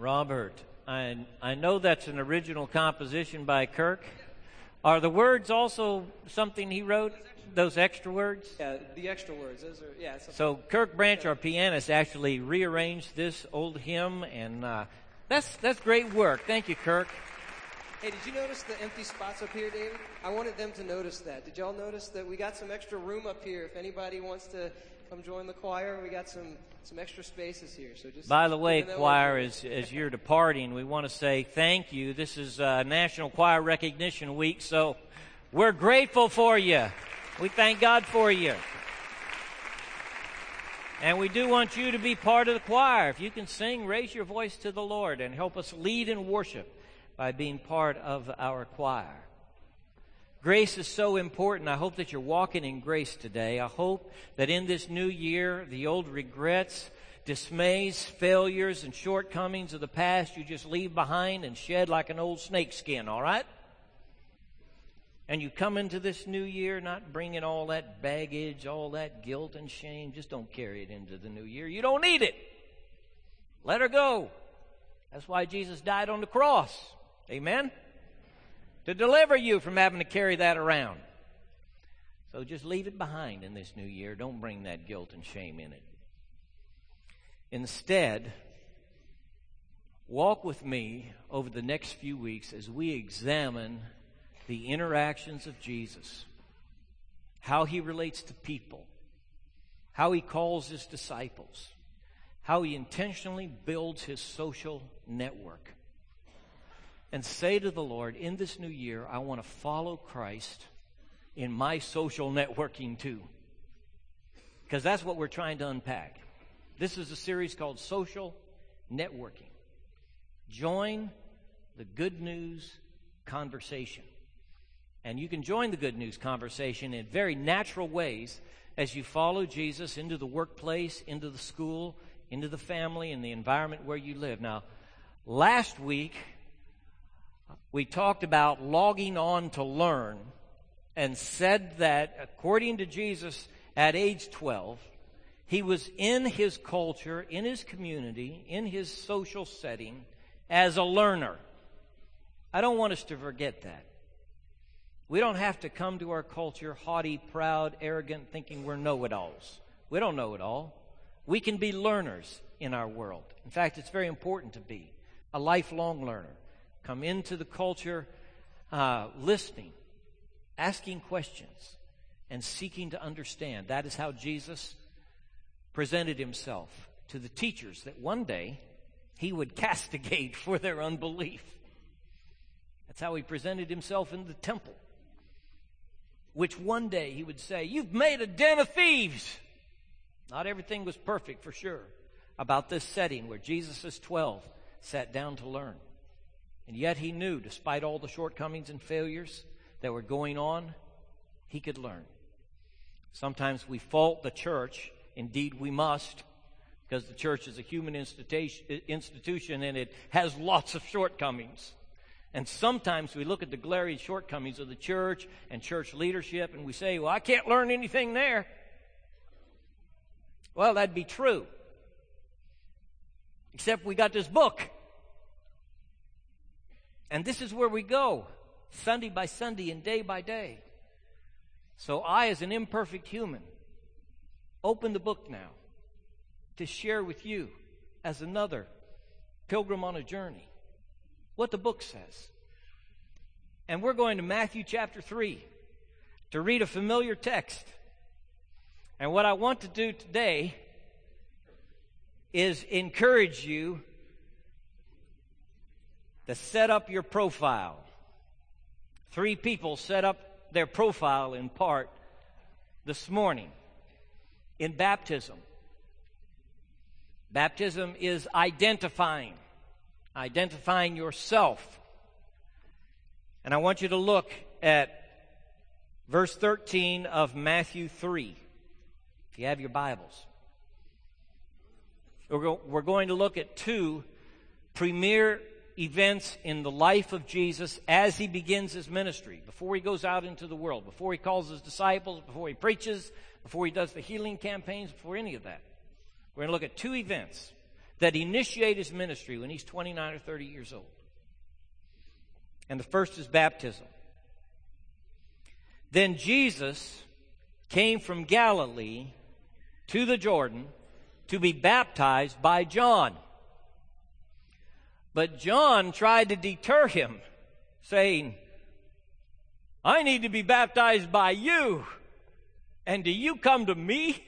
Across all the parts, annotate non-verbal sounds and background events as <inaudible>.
Robert, I, I know that's an original composition by Kirk. Are the words also something he wrote? Those extra words? Yeah, the extra words. Those are yeah. So Kirk Branch, our pianist, actually rearranged this old hymn, and uh, that's that's great work. Thank you, Kirk. Hey, did you notice the empty spots up here, David? I wanted them to notice that. Did y'all notice that we got some extra room up here? If anybody wants to come join the choir, we got some some extra spaces here. So just By the way, choir, as, as you're departing, we want to say thank you. This is uh, National Choir Recognition Week, so we're grateful for you. We thank God for you. And we do want you to be part of the choir. If you can sing, raise your voice to the Lord and help us lead in worship by being part of our choir. Grace is so important. I hope that you're walking in grace today. I hope that in this new year, the old regrets, dismays, failures, and shortcomings of the past you just leave behind and shed like an old snake skin, all right? And you come into this new year not bringing all that baggage, all that guilt and shame. Just don't carry it into the new year. You don't need it. Let her go. That's why Jesus died on the cross. Amen? To deliver you from having to carry that around. So just leave it behind in this new year. Don't bring that guilt and shame in it. Instead, walk with me over the next few weeks as we examine the interactions of Jesus, how he relates to people, how he calls his disciples, how he intentionally builds his social network. And say to the Lord, in this new year, I want to follow Christ in my social networking too. Because that's what we're trying to unpack. This is a series called Social Networking. Join the good news conversation. And you can join the good news conversation in very natural ways as you follow Jesus into the workplace, into the school, into the family, and the environment where you live. Now, last week, we talked about logging on to learn and said that according to Jesus at age 12, he was in his culture, in his community, in his social setting as a learner. I don't want us to forget that. We don't have to come to our culture haughty, proud, arrogant, thinking we're know it alls. We don't know it all. We can be learners in our world. In fact, it's very important to be a lifelong learner. Come into the culture uh, listening, asking questions, and seeking to understand. That is how Jesus presented himself to the teachers that one day he would <laughs> castigate for their unbelief. That's how he presented himself in the temple, which one day he would say, You've made a den of thieves. Not everything was perfect for sure about this setting where Jesus' 12 sat down to learn. And yet he knew, despite all the shortcomings and failures that were going on, he could learn. Sometimes we fault the church. Indeed, we must, because the church is a human institution, and it has lots of shortcomings. And sometimes we look at the glaring shortcomings of the church and church leadership and we say, well, I can't learn anything there. Well, that'd be true. Except we got this book. And this is where we go, Sunday by Sunday and day by day. So I, as an imperfect human, open the book now to share with you, as another pilgrim on a journey, what the book says. And we're going to Matthew chapter 3 to read a familiar text. And what I want to do today is encourage you to set up your profile. Three people set up their profile in part this morning in baptism. Baptism is identifying, identifying yourself. And I want you to look at verse 13 of Matthew 3, if you have your Bibles. We're, we're going to look at two premier events in the life of Jesus as he begins his ministry, before he goes out into the world, before he calls his disciples, before he preaches, before he does the healing campaigns, before any of that. We're going to look at two events that initiate his ministry when he's 29 or 30 years old. And the first is baptism. Then Jesus came from Galilee to the Jordan to be baptized by John. But John tried to deter him, saying, I need to be baptized by you, and do you come to me?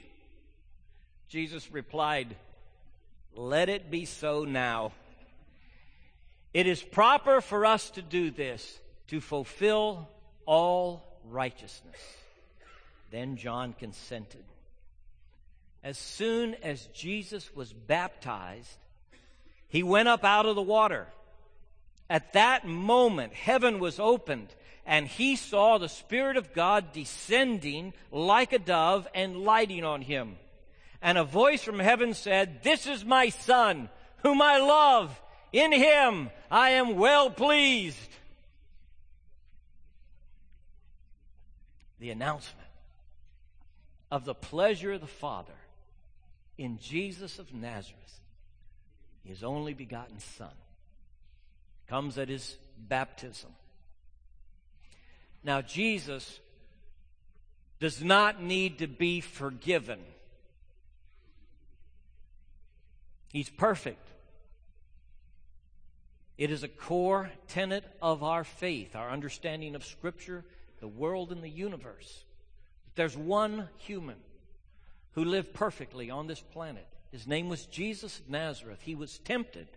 Jesus replied, Let it be so now. It is proper for us to do this to fulfill all righteousness. Then John consented. As soon as Jesus was baptized, he went up out of the water. At that moment, heaven was opened, and he saw the Spirit of God descending like a dove and lighting on him. And a voice from heaven said, This is my Son, whom I love. In him I am well pleased. The announcement of the pleasure of the Father in Jesus of Nazareth, his only begotten Son, comes at his baptism. Now, Jesus does not need to be forgiven. He's perfect. It is a core tenet of our faith, our understanding of Scripture, the world, and the universe. There's one human who lived perfectly on this planet. His name was Jesus of Nazareth. He was tempted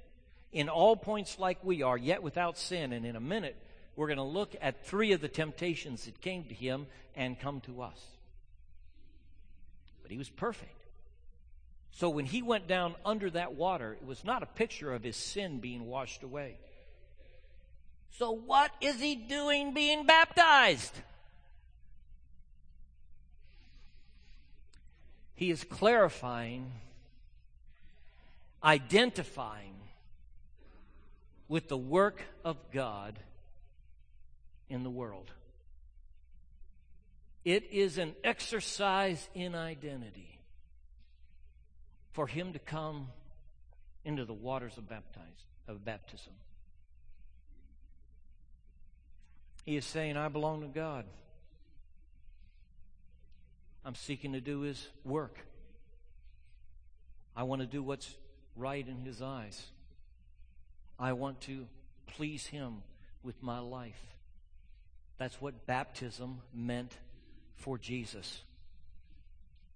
in all points like we are, yet without sin. And in a minute, we're going to look at three of the temptations that came to him and come to us. But he was perfect. So when he went down under that water, it was not a picture of his sin being washed away. So what is he doing being baptized? He is clarifying, identifying with the work of God in the world. It is an exercise in identity for him to come into the waters of, baptize, of baptism. He is saying, I belong to God. I'm seeking to do His work. I want to do what's right in His eyes. I want to please Him with my life. That's what baptism meant for Jesus.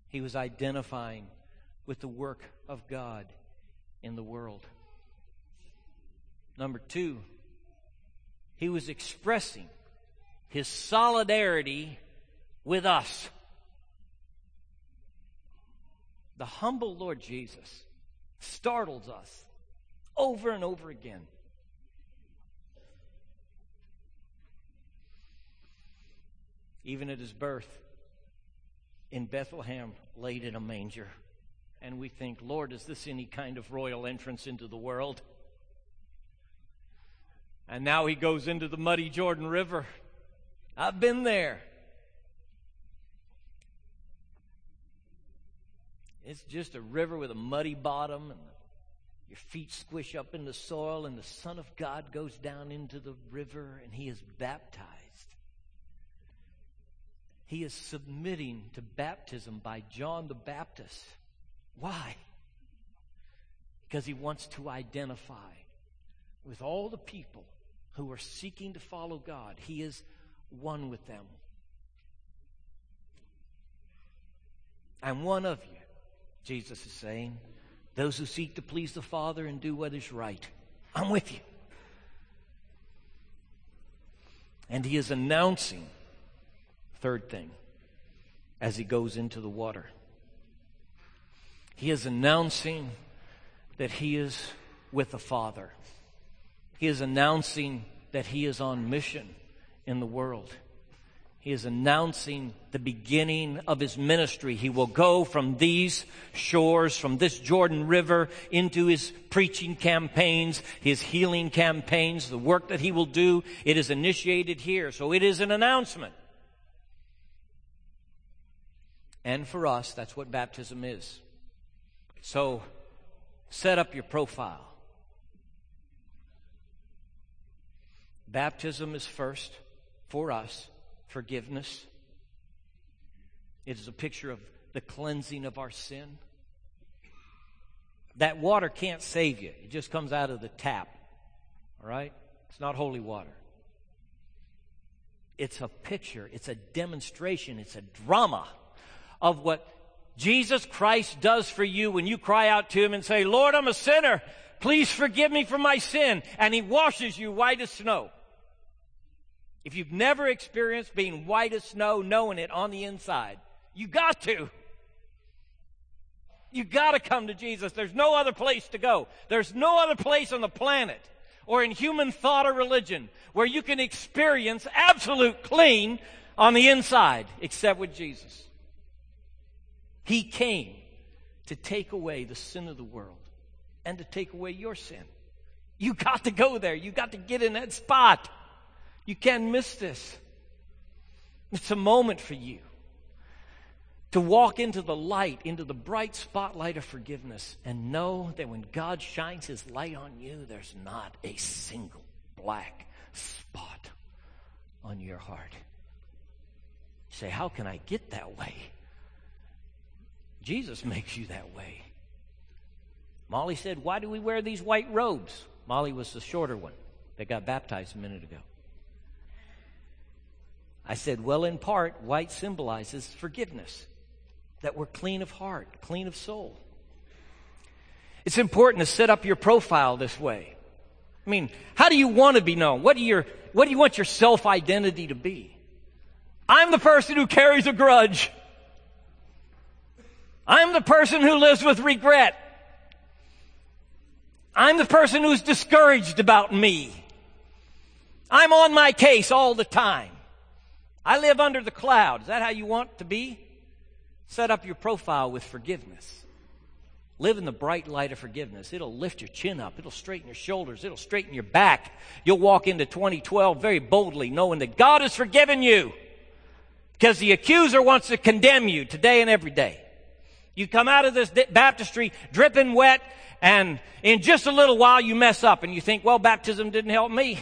He was identifying with the work of God in the world. Number two, he was expressing his solidarity with us. The humble Lord Jesus startles us over and over again. Even at his birth in Bethlehem, laid in a manger. And we think, Lord, is this any kind of royal entrance into the world? And now he goes into the muddy Jordan River. I've been there. It's just a river with a muddy bottom, and your feet squish up in the soil, and the Son of God goes down into the river, and he is baptized. He is submitting to baptism by John the Baptist. Why? Because he wants to identify with all the people who are seeking to follow God. He is one with them. I'm one of you. Jesus is saying. Those who seek to please the Father and do what is right. I'm with you. And he is announcing, third thing, as he goes into the water. He is announcing that he is with the Father. He is announcing that he is on mission in the world. He is announcing the beginning of his ministry. He will go from these shores, from this Jordan River, into his preaching campaigns, his healing campaigns, the work that he will do. It is initiated here. So it is an announcement. And for us, that's what baptism is. So, Set up your profile. Baptism is first for us, forgiveness. It is a picture of the cleansing of our sin. That water can't save you, it just comes out of the tap. All right? It's not holy water. It's a picture, it's a demonstration, it's a drama of what Jesus Christ does for you when you cry out to Him and say, Lord, I'm a sinner. Please forgive me for my sin. And He washes you white as snow. If you've never experienced being white as snow, knowing it on the inside, you got to. You got to come to Jesus. There's no other place to go. There's no other place on the planet or in human thought or religion where you can experience absolute clean on the inside except with Jesus. He came to take away the sin of the world and to take away your sin. You got to go there. You got to get in that spot. You can't miss this. It's a moment for you to walk into the light, into the bright spotlight of forgiveness, and know that when God shines His light on you, there's not a single black spot on your heart. You say, How can I get that way? Jesus makes you that way. Molly said, Why do we wear these white robes? Molly was the shorter one that got baptized a minute ago. I said, Well, in part, white symbolizes forgiveness that we're clean of heart, clean of soul. It's important to set up your profile this way. I mean, how do you want to be known? What do, your, what do you want your self identity to be? I'm the person who carries a grudge. I'm the person who lives with regret. I'm the person who's discouraged about me. I'm on my case all the time. I live under the cloud. Is that how you want to be? Set up your profile with forgiveness. Live in the bright light of forgiveness. It'll lift your chin up. It'll straighten your shoulders. It'll straighten your back. You'll walk into 2012 very boldly knowing that God has forgiven you because the accuser wants to condemn you today and every day. You come out of this baptistry dripping wet and in just a little while you mess up and you think, well, baptism didn't help me.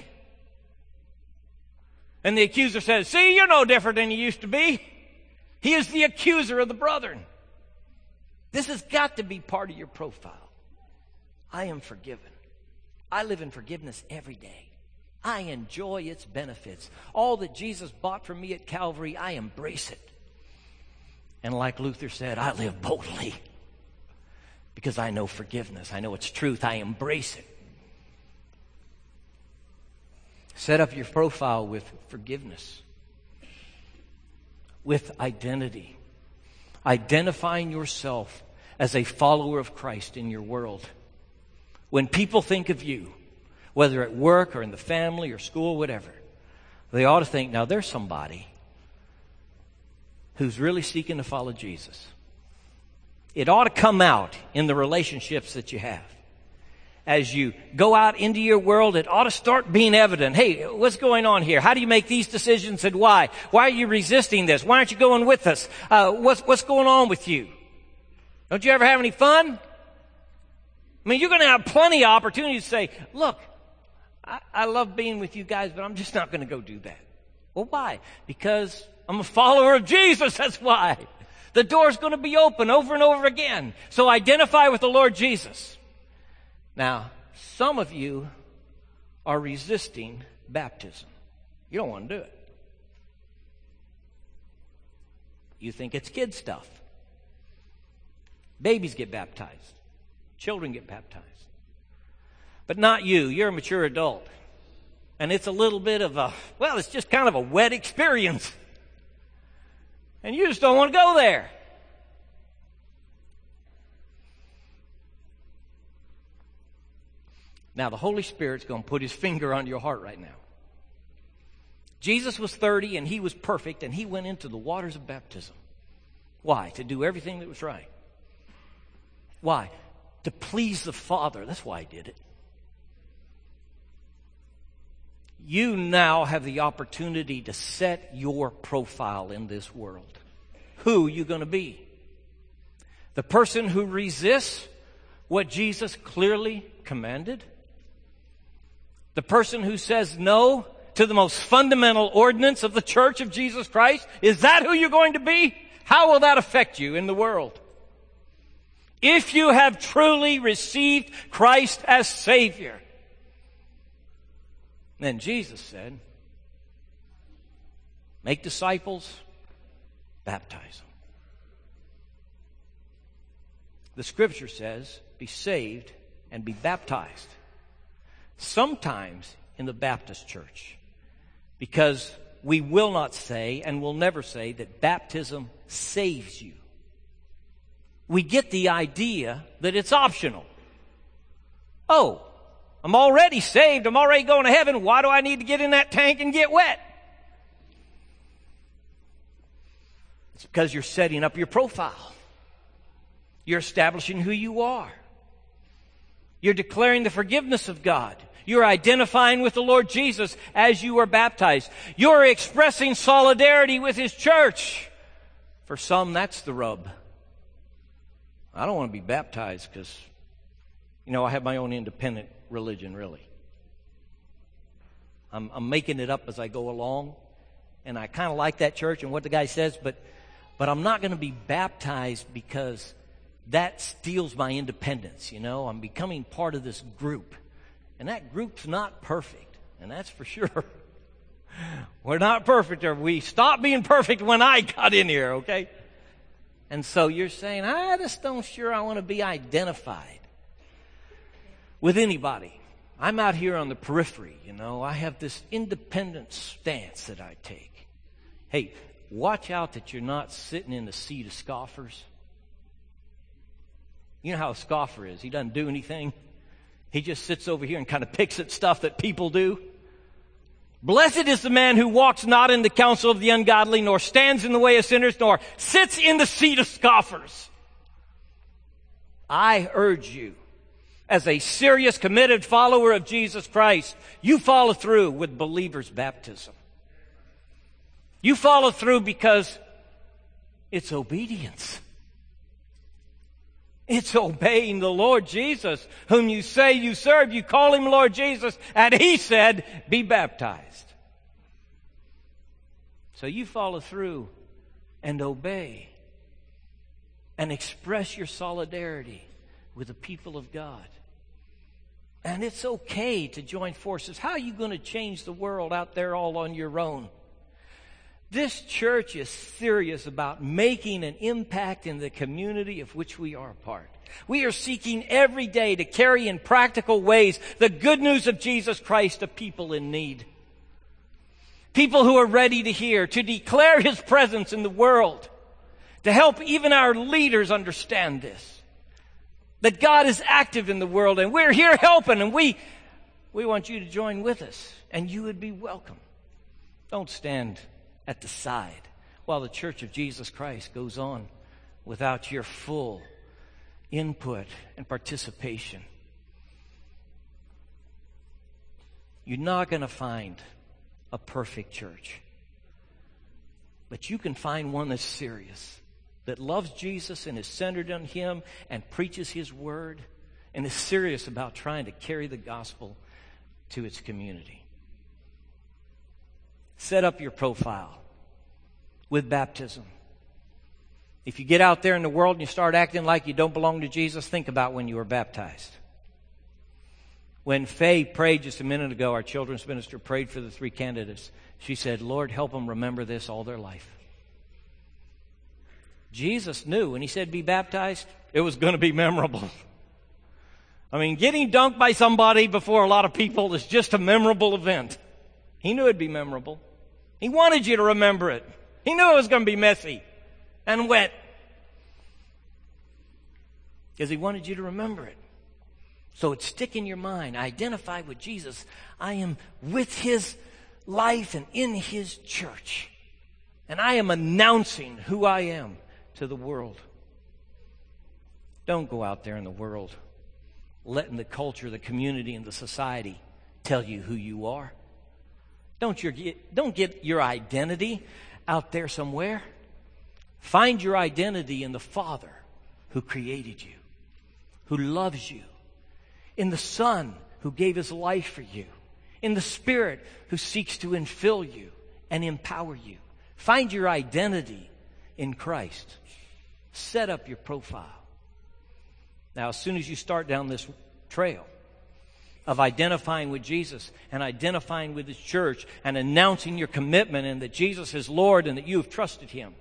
And the accuser says, see, you're no different than you used to be. He is the accuser of the brethren. This has got to be part of your profile. I am forgiven. I live in forgiveness every day. I enjoy its benefits. All that Jesus bought for me at Calvary, I embrace it. And like Luther said, I live boldly because I know forgiveness. I know it's truth. I embrace it. Set up your profile with forgiveness with identity. Identifying yourself as a follower of Christ in your world. When people think of you, whether at work or in the family or school, whatever, they ought to think, now there's somebody who's really seeking to follow Jesus. It ought to come out in the relationships that you have as you go out into your world, it ought to start being evident. Hey, what's going on here? How do you make these decisions and why? Why are you resisting this? Why aren't you going with us? Uh, what's, what's going on with you? Don't you ever have any fun? I mean, you're going to have plenty of opportunities to say, look, I, I love being with you guys, but I'm just not going to go do that. Well, why? Because I'm a follower of Jesus. <laughs> That's why. The door's going to be open over and over again. So identify with the Lord Jesus. Now, some of you are resisting baptism. You don't want to do it. You think it's kid stuff. Babies get baptized, children get baptized. But not you. You're a mature adult. And it's a little bit of a, well, it's just kind of a wet experience. And you just don't want to go there. Now, the Holy Spirit's going to put his finger on your heart right now. Jesus was 30 and he was perfect and he went into the waters of baptism. Why? To do everything that was right. Why? To please the Father. That's why he did it. You now have the opportunity to set your profile in this world. Who are you going to be? The person who resists what Jesus clearly commanded? The person who says no to the most fundamental ordinance of the church of Jesus Christ? Is that who you're going to be? How will that affect you in the world? If you have truly received Christ as Savior, then Jesus said, make disciples, baptize them. The scripture says, be saved and be baptized. Sometimes in the Baptist church, because we will not say and will never say that baptism saves you. We get the idea that it's optional. Oh, I'm already saved. I'm already going to heaven. Why do I need to get in that tank and get wet? It's because you're setting up your profile. You're establishing who you are. You're declaring the forgiveness of God. You're identifying with the Lord Jesus as you are baptized. You're expressing solidarity with His church. For some, that's the rub. I don't want to be baptized because, you know, I have my own independent religion, really. I'm, I'm making it up as I go along, and I kind of like that church and what the guy says, but, but I'm not going to be baptized because that steals my independence, you know? I'm becoming part of this group. And that group's not perfect, and that's for sure. <laughs> We're not perfect, or we stopped being perfect when I got in here, okay? And so you're saying, I just don't sure I want to be identified with anybody. I'm out here on the periphery, you know. I have this independent stance that I take. Hey, watch out that you're not sitting in the seat of scoffers. You know how a scoffer is. He doesn't do anything. He just sits over here and kind of picks at stuff that people do. Blessed is the man who walks not in the counsel of the ungodly, nor stands in the way of sinners, nor sits in the seat of scoffers. I urge you, as a serious, committed follower of Jesus Christ, you follow through with believers' baptism. You follow through because it's obedience. It's obeying the Lord Jesus, whom you say you serve. You call him Lord Jesus, and he said, be baptized. So you follow through and obey and express your solidarity with the people of God. And it's okay to join forces. How are you going to change the world out there all on your own? This church is serious about making an impact in the community of which we are a part. We are seeking every day to carry in practical ways the good news of Jesus Christ to people in need. People who are ready to hear, to declare His presence in the world, to help even our leaders understand this. That God is active in the world and we're here helping and we, we want you to join with us and you would be welcome. Don't stand at the side while the Church of Jesus Christ goes on without your full input and participation. You're not going to find a perfect church. But you can find one that's serious, that loves Jesus and is centered on Him and preaches His word and is serious about trying to carry the gospel to its community. Set up your profile with baptism. If you get out there in the world and you start acting like you don't belong to Jesus, think about when you were baptized. When Faye prayed just a minute ago, our children's minister prayed for the three candidates. She said, Lord, help them remember this all their life. Jesus knew when he said be baptized, it was going to be memorable. I mean, getting dunked by somebody before a lot of people is just a memorable event. He knew it'd be memorable. He wanted you to remember it. He knew it was going to be messy and wet because he wanted you to remember it. So it stick in your mind. Identify with Jesus. I am with his life and in his church. And I am announcing who I am to the world. Don't go out there in the world letting the culture, the community, and the society tell you who you are. Don't, your, don't get your identity out there somewhere. Find your identity in the Father who created you, who loves you, in the Son who gave his life for you, in the Spirit who seeks to infill you and empower you. Find your identity in Christ. Set up your profile. Now, as soon as you start down this trail of identifying with Jesus and identifying with His church and announcing your commitment and that Jesus is Lord and that you have trusted Him,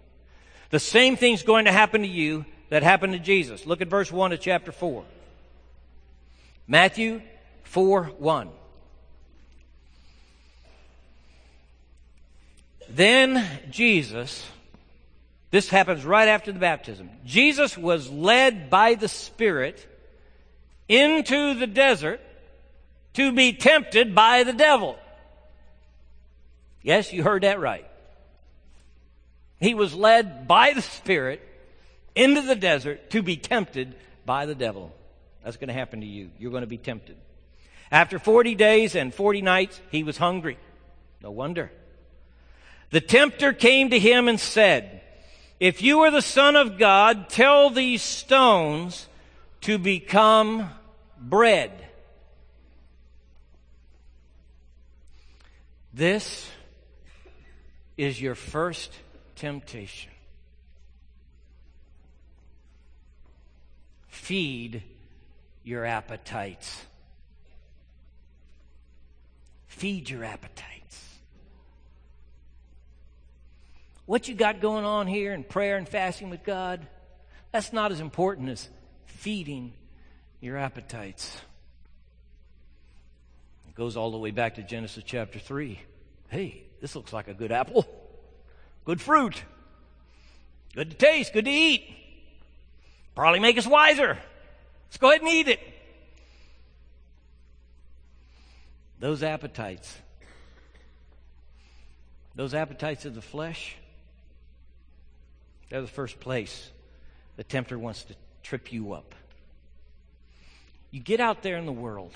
the same thing's going to happen to you that happened to Jesus. Look at verse 1 of chapter 4. Matthew 4 1. Then Jesus, this happens right after the baptism. Jesus was led by the Spirit into the desert to be tempted by the devil. Yes, you heard that right. He was led by the Spirit into the desert to be tempted by the devil. That's going to happen to you. You're going to be tempted. After 40 days and 40 nights, he was hungry. No wonder. The tempter came to him and said, If you are the Son of God, tell these stones to become bread. This is your first temptation. Feed your appetites. Feed your appetites. What you got going on here in prayer and fasting with God, that's not as important as feeding your appetites. Goes all the way back to Genesis chapter 3. Hey, this looks like a good apple. Good fruit. Good to taste, good to eat. Probably make us wiser. Let's go ahead and eat it. Those appetites, those appetites of the flesh, they're the first place the tempter wants to trip you up. You get out there in the world,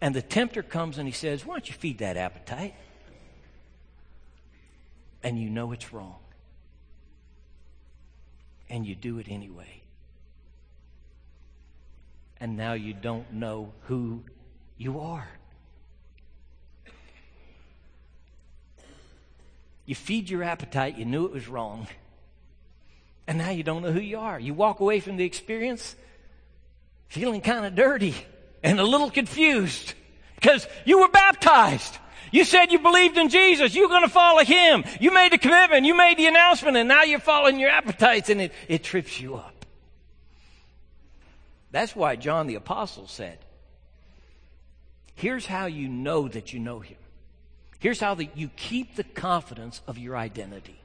and the tempter comes and he says, Why don't you feed that appetite? And you know it's wrong. And you do it anyway. And now you don't know who you are. You feed your appetite, you knew it was wrong, and now you don't know who you are. You walk away from the experience feeling kind of dirty and a little confused because you were baptized. You said you believed in Jesus. You're going to follow Him. You made the commitment. You made the announcement and now you're following your appetites and it, it trips you up. That's why John the Apostle said, here's how you know that you know Him. Here's how that you keep the confidence of your identity.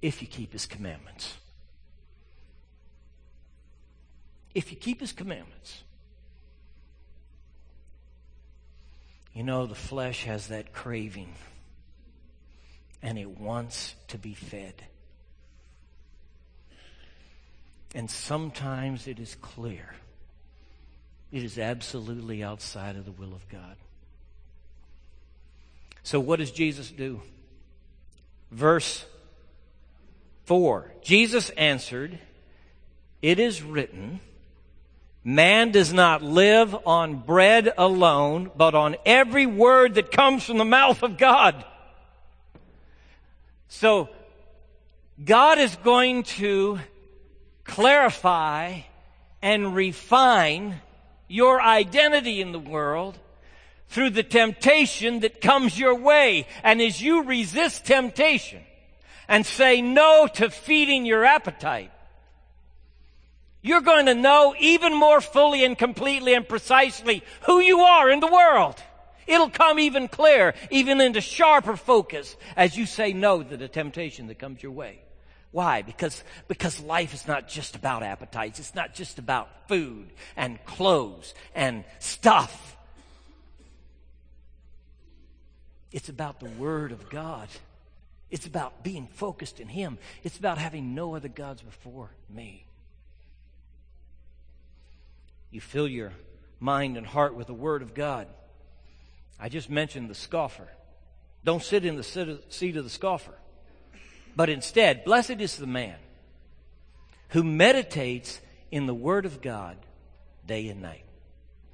If you keep his commandments. If you keep his commandments. You know, the flesh has that craving, and it wants to be fed. And sometimes it is clear it is absolutely outside of the will of God. So, what does Jesus do? Verse 4 Jesus answered, It is written, Man does not live on bread alone, but on every word that comes from the mouth of God. So, God is going to clarify and refine your identity in the world through the temptation that comes your way. And as you resist temptation and say no to feeding your appetite, you're going to know even more fully and completely and precisely who you are in the world. It'll come even clearer, even into sharper focus as you say no to the temptation that comes your way. Why? Because, because life is not just about appetites. It's not just about food and clothes and stuff. It's about the Word of God. It's about being focused in Him. It's about having no other gods before me. You fill your mind and heart with the Word of God. I just mentioned the scoffer. Don't sit in the seat of the scoffer. But instead, blessed is the man who meditates in the Word of God day and night,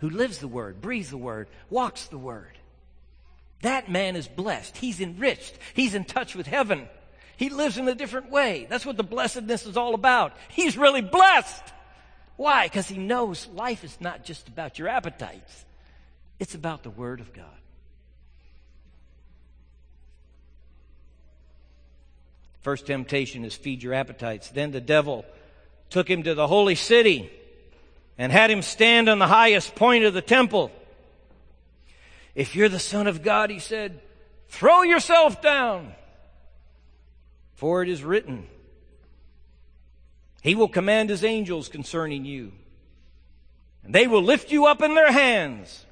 who lives the Word, breathes the Word, walks the Word. That man is blessed. He's enriched. He's in touch with heaven. He lives in a different way. That's what the blessedness is all about. He's really blessed. Why? Because he knows life is not just about your appetites. It's about the Word of God. First temptation is feed your appetites. Then the devil took him to the holy city and had him stand on the highest point of the temple. If you're the Son of God, he said, throw yourself down. For it is written, He will command His angels concerning you, and they will lift you up in their hands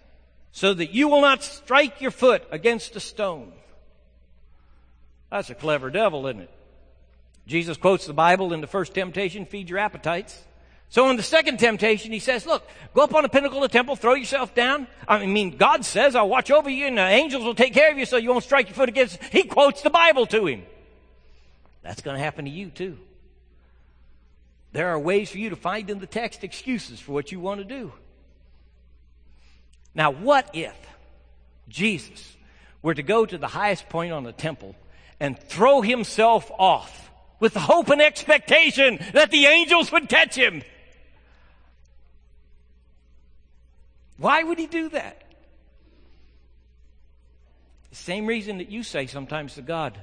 so that you will not strike your foot against a stone. That's a clever devil, isn't it? Jesus quotes the Bible in the first temptation, feed your appetites. So in the second temptation, he says, look, go up on the pinnacle of the temple, throw yourself down. I mean, God says, I'll watch over you and the angels will take care of you so you won't strike your foot against. He quotes the Bible to him. That's going to happen to you too. There are ways for you to find in the text excuses for what you want to do. Now, what if Jesus were to go to the highest point on the temple and throw himself off with the hope and expectation that the angels would catch him? Why would he do that? The same reason that you say sometimes to God,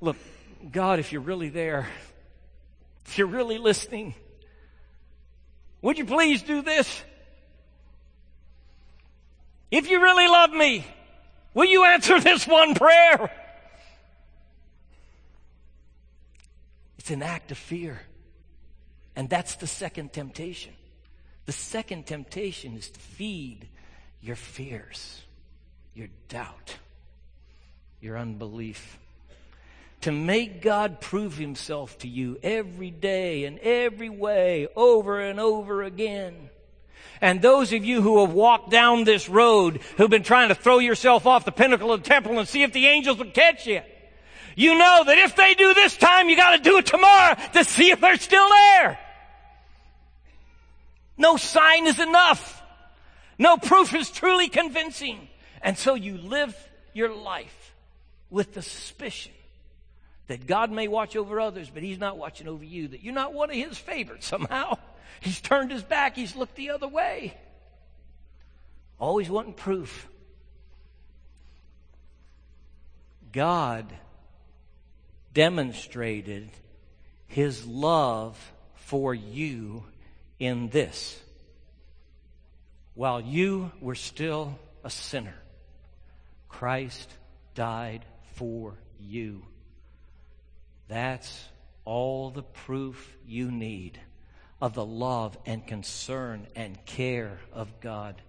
look, God, if you're really there, if you're really listening, would you please do this? If you really love me, will you answer <laughs> this one prayer? It's an act of fear. And that's the second temptation. The second temptation is to feed your fears, your doubt, your unbelief. To make God prove himself to you every day in every way, over and over again. And those of you who have walked down this road, who've been trying to throw yourself off the pinnacle of the temple and see if the angels would catch you, you know that if they do this time, you gotta do it tomorrow to see if they're still there. No sign is enough. No proof is truly convincing. And so you live your life with the suspicion that God may watch over others, but He's not watching over you, that you're not one of His favorites somehow. <laughs> He's turned His back, He's looked the other way. Always wanting proof. God demonstrated His love for you in this. While you were still a sinner, Christ died for you. That's all the proof you need of the love and concern and care of God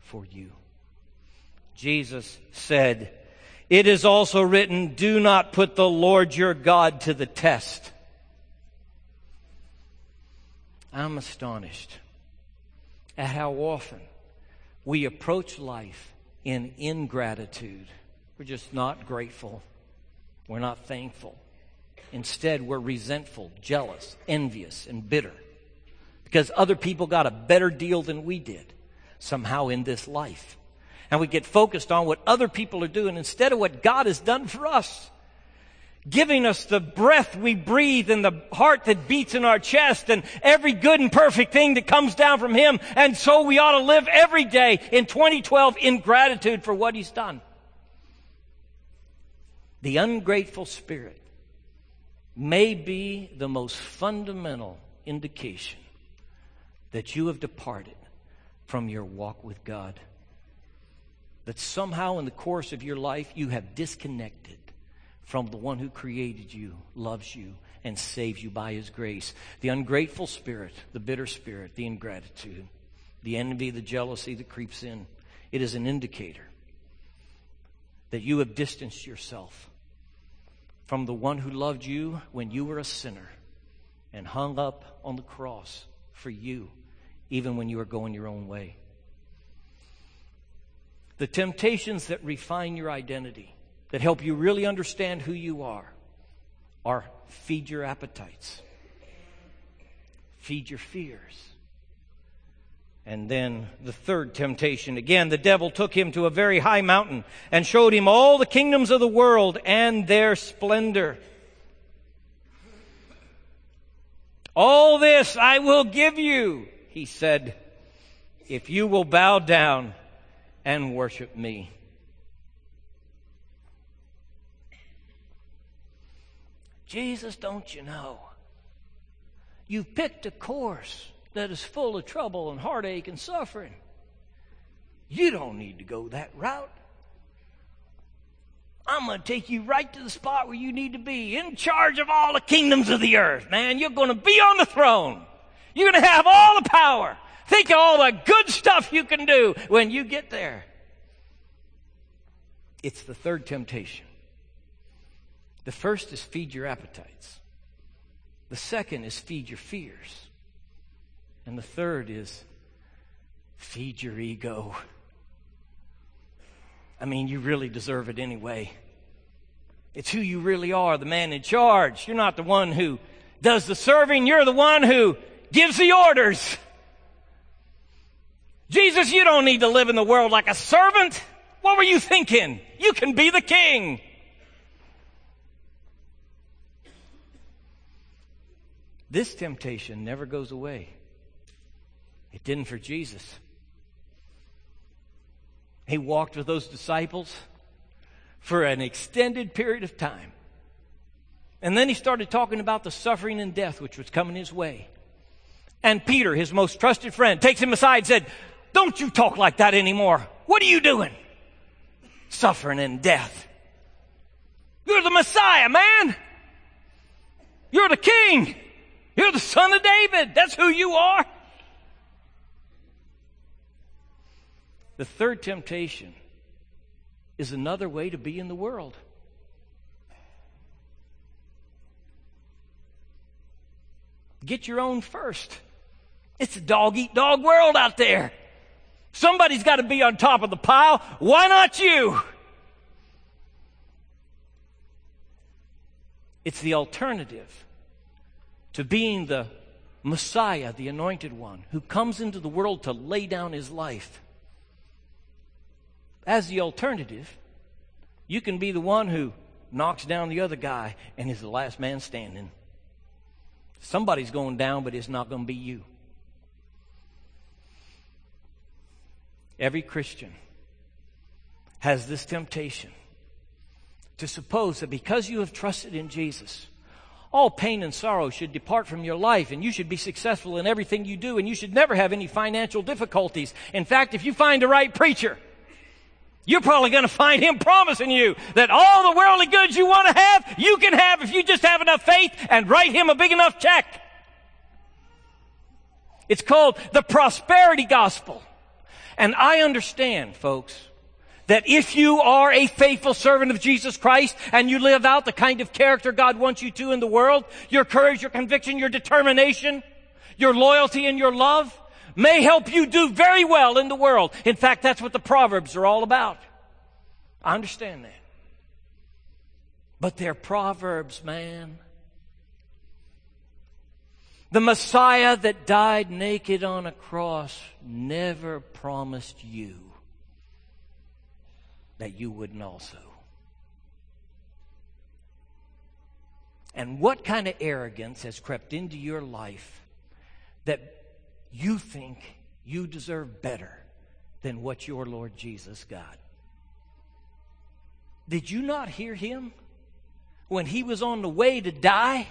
for you. Jesus said, It is also written, do not put the Lord your God to the test. I'm astonished at how often we approach life in ingratitude. We're just not grateful. We're not thankful. Instead, we're resentful, jealous, envious, and bitter because other people got a better deal than we did somehow in this life. And we get focused on what other people are doing instead of what God has done for us giving us the breath we breathe and the heart that beats in our chest and every good and perfect thing that comes down from Him. And so we ought to live every day in 2012 in gratitude for what He's done. The ungrateful spirit may be the most fundamental indication that you have departed from your walk with God. That somehow in the course of your life you have disconnected from the one who created you, loves you, and saves you by his grace. The ungrateful spirit, the bitter spirit, the ingratitude, the envy, the jealousy that creeps in, it is an indicator that you have distanced yourself from the one who loved you when you were a sinner and hung up on the cross for you, even when you were going your own way. The temptations that refine your identity that help you really understand who you are are feed your appetites. feed your fears. And then the third temptation. Again, the devil took him to a very high mountain and showed him all the kingdoms of the world and their splendor. All this I will give you, he said, if you will bow down and worship me. Jesus, don't you know? You've picked a course that is full of trouble and heartache and suffering. You don't need to go that route. I'm going to take you right to the spot where you need to be, in charge of all the kingdoms of the earth, man. You're going to be on the throne. You're going to have all the power. Think of all the good stuff you can do when you get there. It's the third temptation. The first is feed your appetites. The second is feed your fears. And the third is feed your ego. I mean, you really deserve it anyway. It's who you really are, the man in charge. You're not the one who does the serving, you're the one who gives the orders. Jesus, you don't need to live in the world like a servant. What were you thinking? You can be the king. This temptation never goes away. It didn't for Jesus. He walked with those disciples for an extended period of time. And then he started talking about the suffering and death which was coming his way. And Peter, his most trusted friend, takes him aside and said, Don't you talk like that anymore. What are you doing? Suffering and death. You're the Messiah, man. You're the king. You're the son of David. That's who you are. The third temptation is another way to be in the world. Get your own first. It's a dog eat dog world out there. Somebody's got to be on top of the pile. Why not you? It's the alternative to being the Messiah, the anointed one, who comes into the world to lay down his life. As the alternative, you can be the one who knocks down the other guy and is the last man standing. Somebody's going down, but it's not going to be you. Every Christian has this temptation to suppose that because you have trusted in Jesus, all pain and sorrow should depart from your life and you should be successful in everything you do and you should never have any financial difficulties. In fact, if you find the right preacher, you're probably going to find him promising you that all the worldly goods you want to have, you can have if you just have enough faith and write him a big enough check. It's called the prosperity gospel. And I understand, folks, that if you are a faithful servant of Jesus Christ and you live out the kind of character God wants you to in the world, your courage, your conviction, your determination, your loyalty and your love may help you do very well in the world. In fact, that's what the Proverbs are all about. I understand that. But they're Proverbs, man. The Messiah that died naked on a cross never promised you that you wouldn't also. And what kind of arrogance has crept into your life that you think you deserve better than what your Lord Jesus got? Did you not hear him when he was on the way to die?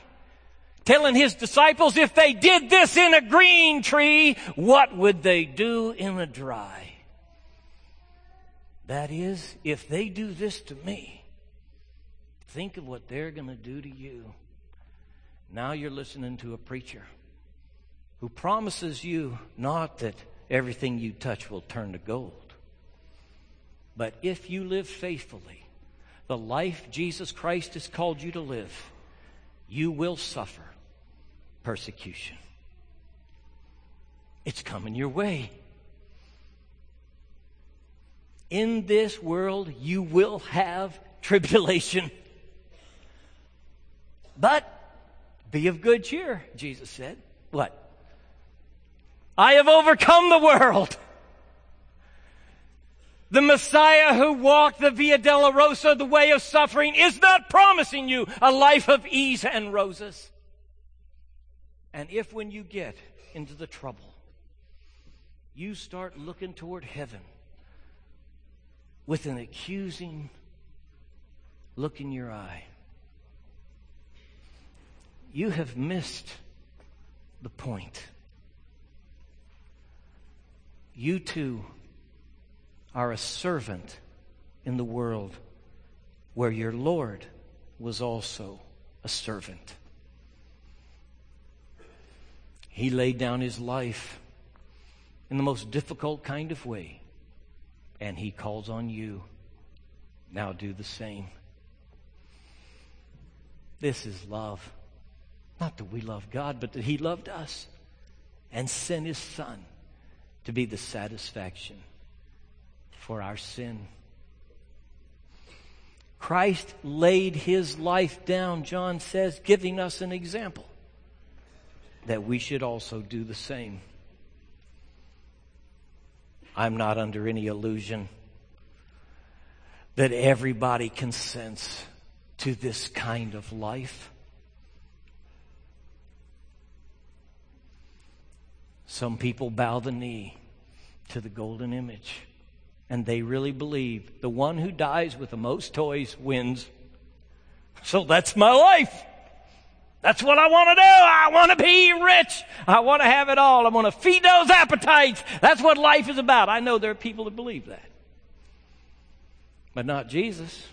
Telling his disciples if they did this in a green tree, what would they do in a dry? That is, if they do this to me, think of what they're going to do to you. Now you're listening to a preacher who promises you not that everything you touch will turn to gold, but if you live faithfully, the life Jesus Christ has called you to live, you will suffer persecution. It's coming your way. In this world, you will have <laughs> tribulation. But be of good cheer, Jesus said. What? I have overcome the world. The Messiah who walked the Via Dolorosa, the way of suffering, is not promising you a life of ease and roses. And if when you get into the trouble, you start looking toward heaven with an accusing look in your eye, you have missed the point. You too are a servant in the world where your Lord was also a servant. He laid down his life in the most difficult kind of way, and he calls on you. Now do the same. This is love. Not that we love God, but that he loved us and sent his son to be the satisfaction for our sin. Christ laid his life down, John says, giving us an example that we should also do the same. I'm not under any illusion that everybody consents to this kind of life. Some people bow the knee to the golden image, and they really believe the one who dies with the most toys wins. So that's my life. That's what I want to do. I want to be rich. I want to have it all. I want to feed those appetites. That's what life is about. I know there are people that believe that. But not Jesus.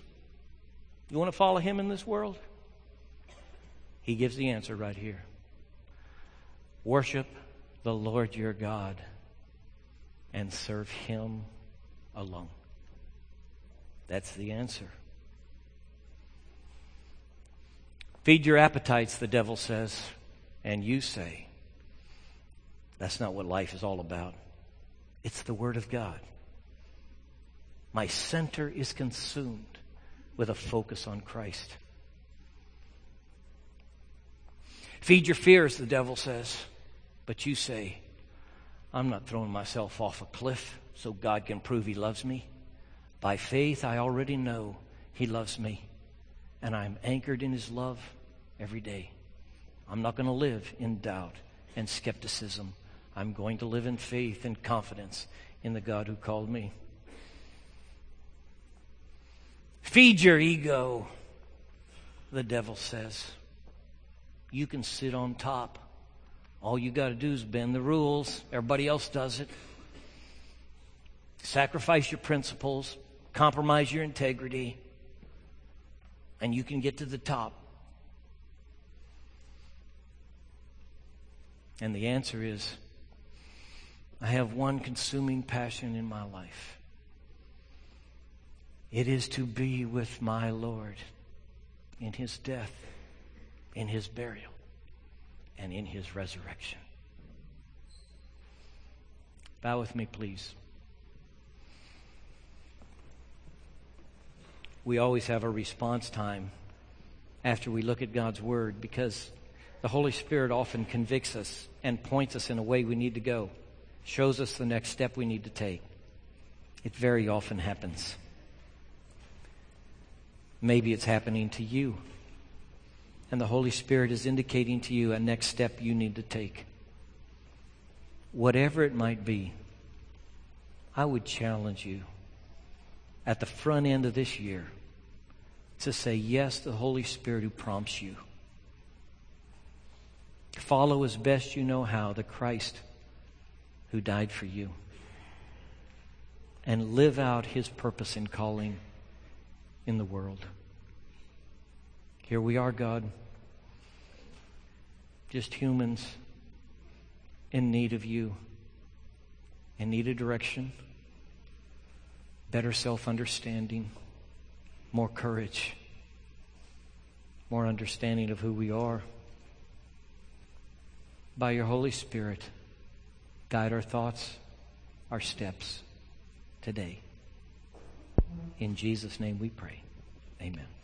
You want to follow him in this world? He gives the answer right here. Worship the Lord your God and serve him alone. That's the answer. Feed your appetites, the devil says, and you say, that's not what life is all about. It's the Word of God. My center is consumed with a focus on Christ. Feed your fears, the devil says, but you say, I'm not throwing myself off a cliff so God can prove He loves me. By faith, I already know He loves me, and I'm anchored in His love every day. I'm not going to live in doubt and skepticism. I'm going to live in faith and confidence in the God who called me. Feed your ego, the devil says. You can sit on top. All you got to do is bend the rules. Everybody else does it. Sacrifice your principles, compromise your integrity, and you can get to the top. And the answer is I have one consuming passion in my life. It is to be with my Lord in his death, in his burial, and in his resurrection. Bow with me, please. We always have a response time after we look at God's Word because the Holy Spirit often convicts us and points us in a way we need to go, shows us the next step we need to take. It very often happens. Maybe it's happening to you. And the Holy Spirit is indicating to you a next step you need to take. Whatever it might be, I would challenge you at the front end of this year to say yes to the Holy Spirit who prompts you. Follow as best you know how the Christ who died for you. And live out his purpose and calling in the world. Here we are, God. Just humans in need of you, in need of direction, better self understanding, more courage, more understanding of who we are by your Holy Spirit, guide our thoughts, our steps today. In Jesus' name we pray. Amen.